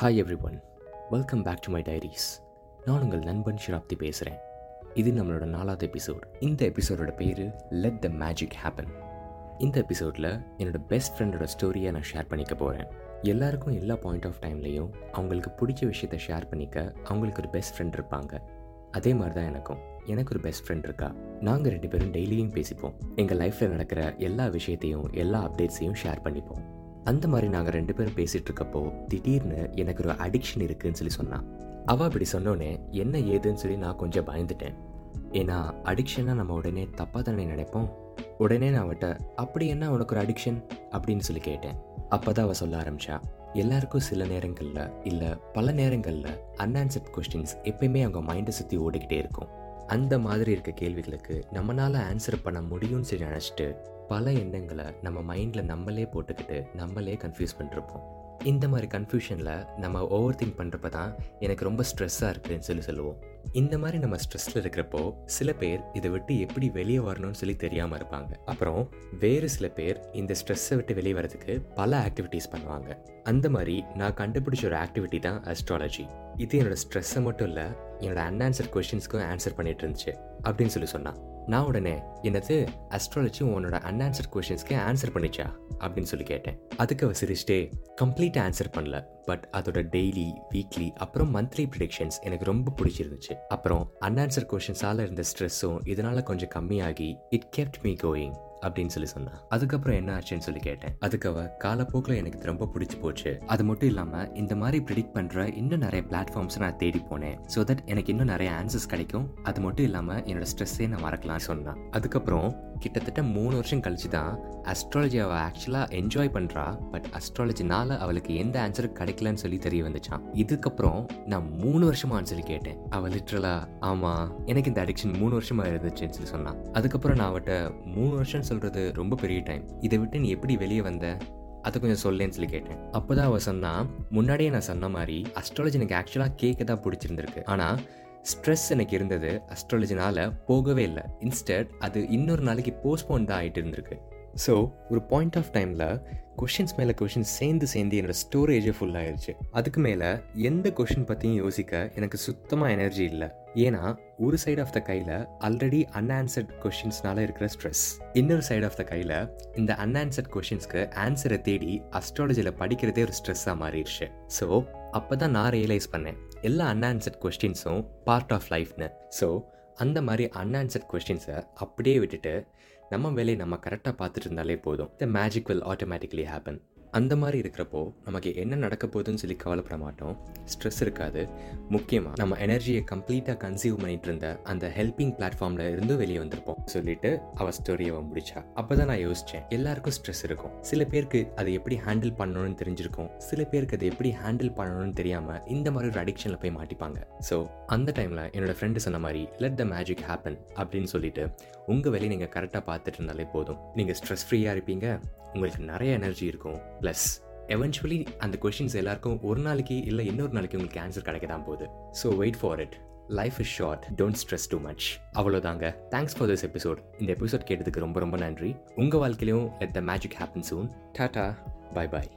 Hi everyone welcome back to my diaries நான் உங்கள் நண்பன் ஷிராப்தி பேசுகிறேன் இது நம்மளோட நாலாவது எபிசோட் இந்த எபிசோடோட பேர் லெட் த மேஜிக் ஹேப்பன் இந்த எபிசோடில் என்னோட பெஸ்ட் ஃப்ரெண்டோட ஸ்டோரியை நான் ஷேர் பண்ணிக்க போகிறேன் எல்லாருக்கும் எல்லா பாயிண்ட் ஆஃப் டைம்லேயும் அவங்களுக்கு பிடிச்ச விஷயத்தை ஷேர் பண்ணிக்க அவங்களுக்கு ஒரு பெஸ்ட் ஃப்ரெண்ட் இருப்பாங்க. அதே மாதிரி தான் எனக்கும். எனக்கு ஒரு பெஸ்ட் ஃப்ரெண்ட் இருக்கா? நாங்கள் ரெண்டு பேரும் டெய்லியும் பேசிப்போம். எங்கள் லைஃப்பில் நடக்கிற எல்லா விஷயத்தையும் எல்லா அப்டேட்ஸையும் ஷேர் பண்ணிப்போம். அந்த மாதிரி நாங்கள் ரெண்டு பேரும் பேசிகிட்டு இருக்கப்போ திடீர்னு எனக்கு ஒரு அடிக்ஷன் இருக்குன்னு சொல்லி சொன்னான் அவள் அப்படி சொன்னோன்னே என்ன ஏதுன்னு சொல்லி நான் கொஞ்சம் பயந்துட்டேன். ஏன்னா அடிக்ஷனாக நம்ம உடனே தப்பாக தானே நினைப்போம்? உடனே நான் அவட்ட அப்படி என்ன உனக்கு ஒரு அடிக்ஷன் அப்படின்னு சொல்லி கேட்டேன். அப்போ தான் அவள் சொல்ல ஆரம்பிச்சா எல்லாருக்கும் சில நேரங்களில் இல்லை பல நேரங்களில் அன்ஆன்சர்ட் கொஸ்டின்ஸ் எப்பயுமே அவங்க மைண்டை சுற்றி ஓடிக்கிட்டே இருக்கும். அந்த மாதிரி இருக்க கேள்விகளுக்கு நம்மளால் ஆன்சர் பண்ண முடியும்னு சொல்லி நினச்சிட்டு பல எண்ணங்களை நம்ம மைண்டில் நம்மளே போட்டுக்கிட்டு நம்மளே கன்ஃபியூஸ் பண்ணிருப்போம். இந்த மாதிரி கன்ஃபியூஷனில் நம்ம ஓவர் திங்க் பண்ணுறப்ப தான் எனக்கு ரொம்ப ஸ்ட்ரெஸ்ஸாக இருக்குதுன்னு சொல்லி சொல்லுவோம். இந்த மாதிரி நம்ம ஸ்ட்ரெஸ்ஸில் இருக்கிறப்போ சில பேர் இதை விட்டு எப்படி வெளியே வரணும்னு சொல்லி தெரியாமல் இருப்பாங்க. அப்புறம் வேறு சில பேர் இந்த ஸ்ட்ரெஸ்ஸை விட்டு வெளியே வரதுக்கு பல ஆக்டிவிட்டீஸ் பண்ணுவாங்க. அந்த மாதிரி நான் கண்டுபிடிச்ச ஒரு ஆக்டிவிட்டி தான் அஸ்ட்ராலஜி இது என்னோட ஸ்ட்ரெஸ்ஸை மட்டும் இல்லை என்னோட அன்ஆன்சர் கொஷின்ஸ்க்கும் ஆன்சர் பண்ணிட்டு இருந்துச்சு. அப்படின்னு சொல்லி சொன்னான் நான் உடனே என்னது அஸ்ட்ராலஜி உன்னோட அன்ஆன்சர் கொஷின்ஸ்க்கு ஆன்சர் பண்ணிச்சா? அப்படின்னு சொல்லி கேட்டேன். அதுக்கு அவ சிரிச்சிட்டே கம்ப்ளீட் ஆன்சர் பண்ணல. பட் அதோட டெய்லி வீக்லி அப்புறம் மந்த்லி ப்ரிடிக்ஷன்ஸ் எனக்கு ரொம்ப பிடிச்சிருந்துச்சு. அப்புறம் அன்ஆன்சர் கொஷின்ஸால் இருந்த ஸ்ட்ரெஸ்ஸும் இதனால கொஞ்சம் கம்மியாகி இட் கெப்ட் மீ கோயிங் அப்படின்னு சொல்லி சொன்னான். அதுக்கப்புறம் என்ன ஆச்சுன்னு சொல்லி கேட்டேன். அதுக்கு அவ காலப்போக்கில் எனக்கு ரொம்ப பிடிச்சி போச்சு. அது மட்டும் இல்லாமல் இந்த மாதிரி ப்ரிடிக்ட் பண்ணுற இன்னும் நிறைய பிளாட்ஃபார்ம்ஸ் நான் தேடி போனேன். ஸோ தட் எனக்கு இன்னும் நிறைய ஆன்சர்ஸ் கிடைக்கும். அது மட்டும் இல்லாமல் என்னோட ஸ்ட்ரெஸ்ஸே நான் மறக்கலாம்னு சொன்னான். அதுக்கப்புறம் கிட்டத்தட்ட மூணு வருஷம் கழிச்சு தான் அஸ்ட்ராலஜி அவள் ஆக்சுவலாக என்ஜாய் பண்ணுறா பட் அஸ்ட்ராலஜினால அவளுக்கு எந்த ஆன்சரும் கிடைக்கலன்னு சொல்லி தெரிய வந்துச்சான் இதுக்கப்புறம் நான் மூணு வருஷமான்னு சொல்லி கேட்டேன். அவள் லிட்ரலா ஆமாம் எனக்கு இந்த அடிக்ஷன் மூணு வருஷமாக இருந்துச்சுன்னு சொல்லி சொன்னான். அதுக்கப்புறம் நான் அவட்ட மூணு வருஷம் சொல்கிறது ரொம்ப பெரிய டைம் இதை விட்டு நீ எப்படி வெளியே வந்த? அதை கொஞ்சம் சொல்லேன்னு சொல்லி கேட்டேன். அப்போ தான் அவள் சொன்னா முன்னாடியே நான் சொன்ன மாதிரி அஸ்ட்ராலஜி எனக்கு ஆக்சுவலாக கேட்க தான் பிடிச்சிருந்துருக்கு. ஆனால் ஸ்ட்ரெஸ் எனக்கு இருந்தது அஸ்ட்ராலஜினால் போகவே இல்லை. இன்ஸ்டட் அது இன்னொரு நாளைக்கு போஸ்ட்போன் தான் ஆகிட்டு இருந்திருக்கு. ஸோ ஒரு பாயிண்ட் ஆஃப் டைமில் கொஷின்ஸ் மேலே கொஷின்ஸ் சேர்ந்து சேர்ந்து என்னோட ஸ்டோரேஜே ஃபுல் ஆயிடுச்சு அதுக்கு மேலே எந்த கொஷின் பற்றியும் யோசிக்க எனக்கு சுத்தமாக எனர்ஜி இல்லை. ஏன்னா ஒரு சைடு ஆஃப் த கையில் ஆல்ரெடி அன்ஆன்சர்ட் கொஷின்ஸ்னால இருக்கிற ஸ்ட்ரெஸ் இன்னொரு சைடு ஆஃப் த கையில் இந்த அன்ஆன்சர்ட் கொஷின்ஸ்க்கு ஆன்சரை தேடி அஸ்ட்ராலஜியில் படிக்கிறதே ஒரு ஸ்ட்ரெஸ்ஸாக மாறிடுச்சு. ஸோ அப்போ தான் நான் ரியலைஸ் பண்ணேன். எல்லா அன்ஆன்சர்ட் கொஸ்டின்ஸும் பார்ட் ஆஃப் லைஃப்னு ஸோ அந்த மாதிரி அன்ஆன்சர்ட் கொஸ்டின்ஸை அப்படியே விட்டுட்டு நம்ம வேலையை நம்ம கரெக்டாக பார்த்துட்டு இருந்தாலே போதும். The magic will automatically happen அந்த மாதிரி இருக்கிறப்போ நமக்கு என்ன நடக்க போகுதுன்னு சொல்லி கவலைப்பட மாட்டோம். ஸ்ட்ரெஸ் இருக்காது. முக்கியமாக நம்ம எனர்ஜியை கம்ப்ளீட்டாக கன்சியூம் பண்ணிட்டு இருந்த அந்த ஹெல்பிங் பிளாட்ஃபார்மில் இருந்து வெளியே வந்திருப்போம். சொல்லிட்டு அவ ஸ்டோரியை முடிச்சா. அப்போ தான் நான் யோசித்தேன் எல்லாருக்கும் ஸ்ட்ரெஸ் இருக்கும். சில பேருக்கு அதை எப்படி ஹேண்டில் பண்ணணும்னு தெரிஞ்சிருக்கும். சில பேருக்கு அதை எப்படி ஹேண்டில் பண்ணணும்னு தெரியாமல் இந்த மாதிரி ஒரு அடிக்ஷனில் போய் மாட்டிப்பாங்க. ஸோ அந்த டைமில் என்னோட ஃப்ரெண்டு சொன்ன மாதிரி லெட் த மேஜிக் ஹேப்பன் அப்படின்னு சொல்லிட்டு உங்கள் வேலையை நீங்கள் கரெக்டாக பார்த்துட்டு இருந்தாலே போதும். நீங்கள் ஸ்ட்ரெஸ் ஃப்ரீயாக இருப்பீங்க. உங்களுக்கு நிறைய எனர்ஜி இருக்கும். ப்ளஸ் எவென்ச்சுவலி அந்த கொஷின்ஸ் எல்லாருக்கும் ஒரு நாளைக்கு இல்லை இன்னொரு நாளைக்கு உங்களுக்கு ஆன்சர் கிடைக்க தான் போகுது. So wait for it life is short don't stress too much அவ்வளோதாங்க தேங்க்ஸ் ஃபார் திஸ் எபிசோட் இந்த எபிசோட் கேட்டதுக்கு ரொம்ப ரொம்ப நன்றி. உங்கள் வாழ்க்கையிலையும் let the magic happen soon tata bye bye